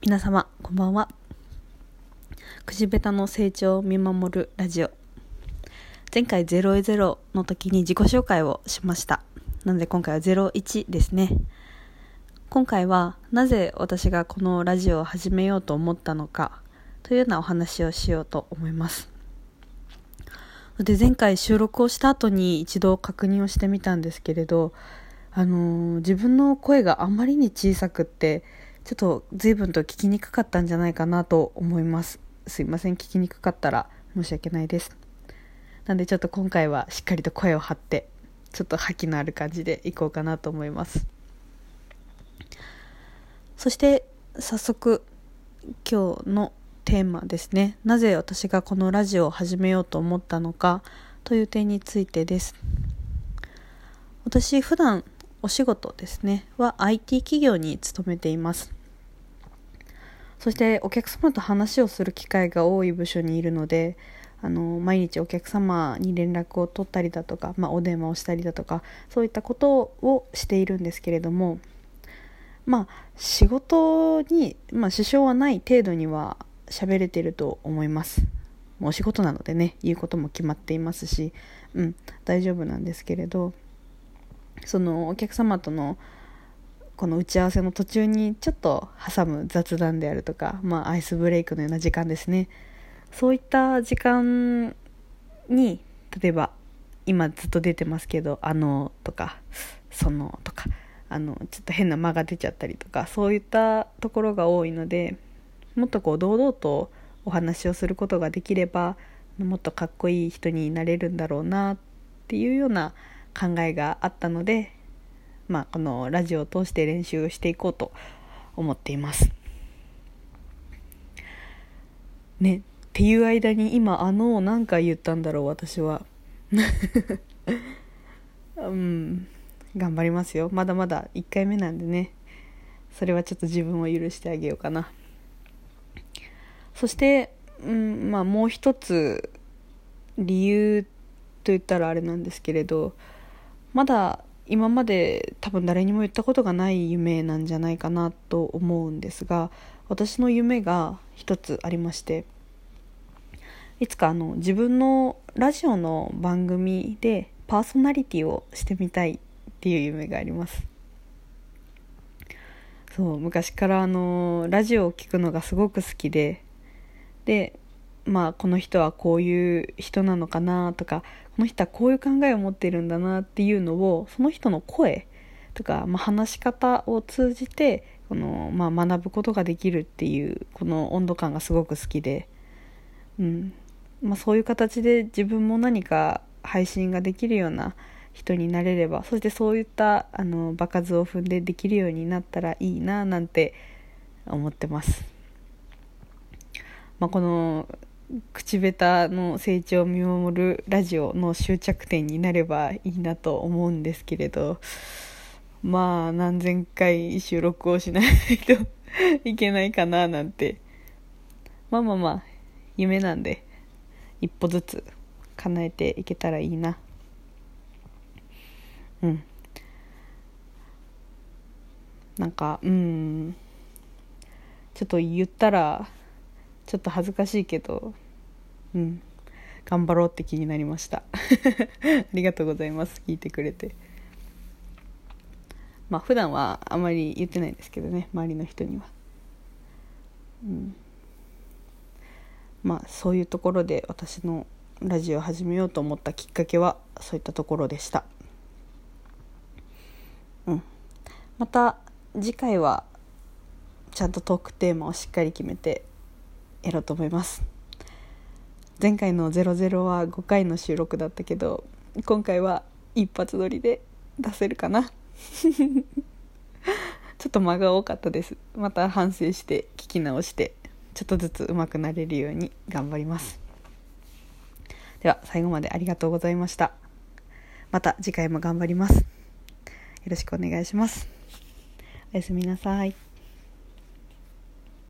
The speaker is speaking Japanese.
皆様こんばんは。くじべたの成長を見守るラジオ。前回0-0の時に自己紹介をしました。なので今回は01ですね。今回はなぜ私がこのラジオを始めようと思ったのかというようなお話をしようと思います。で前回収録をした後に一度確認をしてみたんですけれどあの、自分の声があまりに小さくってちょっと随分と聞きにくかったんじゃないかなと思います。すいません。聞きにくかったら申し訳ないです。なんでちょっと今回はしっかりと声を張ってちょっと覇気のある感じでいこうかなと思います。そして早速今日のテーマですね。なぜ私がこのラジオを始めようと思ったのかという点についてです。私普段お仕事ですね。は IT 企業に勤めています。そしてお客様と話をする機会が多い部署にいるのであの毎日お客様に連絡を取ったりだとか、まあ、お電話をしたりだとかそういったことをしているんですけれどもまあ仕事に、まあ、支障はない程度には喋れてると思います。もう仕事なのでね言うことも決まっていますしうん大丈夫なんですけれどそのお客様とのこの打ち合わせの途中にちょっと挟む雑談であるとか、まあ、アイスブレイクのような時間ですね。そういった時間に例えば今ずっと出てますけど「あの」とか「その」とかあのちょっと変な間が出ちゃったりとかそういったところが多いのでもっとこう堂々とお話をすることができればもっとかっこいい人になれるんだろうなっていうような考えがあったのでまあ、このラジオを通して練習していこうと思っています。ねっていう間に今あの何回言ったんだろう私は。うん。頑張りますよ。まだまだ1回目なんでね。それはちょっと自分を許してあげようかな。そして、うんまあ、もう一つ理由と言ったらあれなんですけれどまだ今まで多分誰にも言ったことがない夢なんじゃないかなと思うんですが私の夢が一つありましていつかあの自分のラジオの番組でパーソナリティをしてみたいっていう夢があります。そう昔からあのラジオを聴くのがすごく好きででまあこの人はこういう人なのかなとかこの人はこういう考えを持ってるんだなっていうのをその人の声とか、まあ、話し方を通じてこの、まあ、学ぶことができるっていうこの温度感がすごく好きで、うんまあ、そういう形で自分も何か配信ができるような人になれればそしてそういったあの場数を踏んでできるようになったらいいななんて思ってます。まあ、この口下手の成長を見守るラジオの終着点になればいいなと思うんですけれどまあ何千回収録をしないといけないかななんて。まあまあまあ夢なんで一歩ずつ叶えていけたらいいな。うん。なんかうん。ちょっと言ったらちょっと恥ずかしいけどうん。頑張ろうって気になりました。ありがとうございます。聞いてくれて。まあ普段はあまり言ってないですけどね。周りの人には。うん。まあそういうところで私のラジオを始めようと思ったきっかけはそういったところでした。うん。また次回はちゃんとトークテーマをしっかり決めてやろうと思います。前回の00は5回の収録だったけど今回は一発撮りで出せるかな。ちょっと間が多かったです。また反省して聞き直してちょっとずつ上手くなれるように頑張ります。では最後までありがとうございました。また次回も頑張ります。よろしくお願いします。おやすみなさい。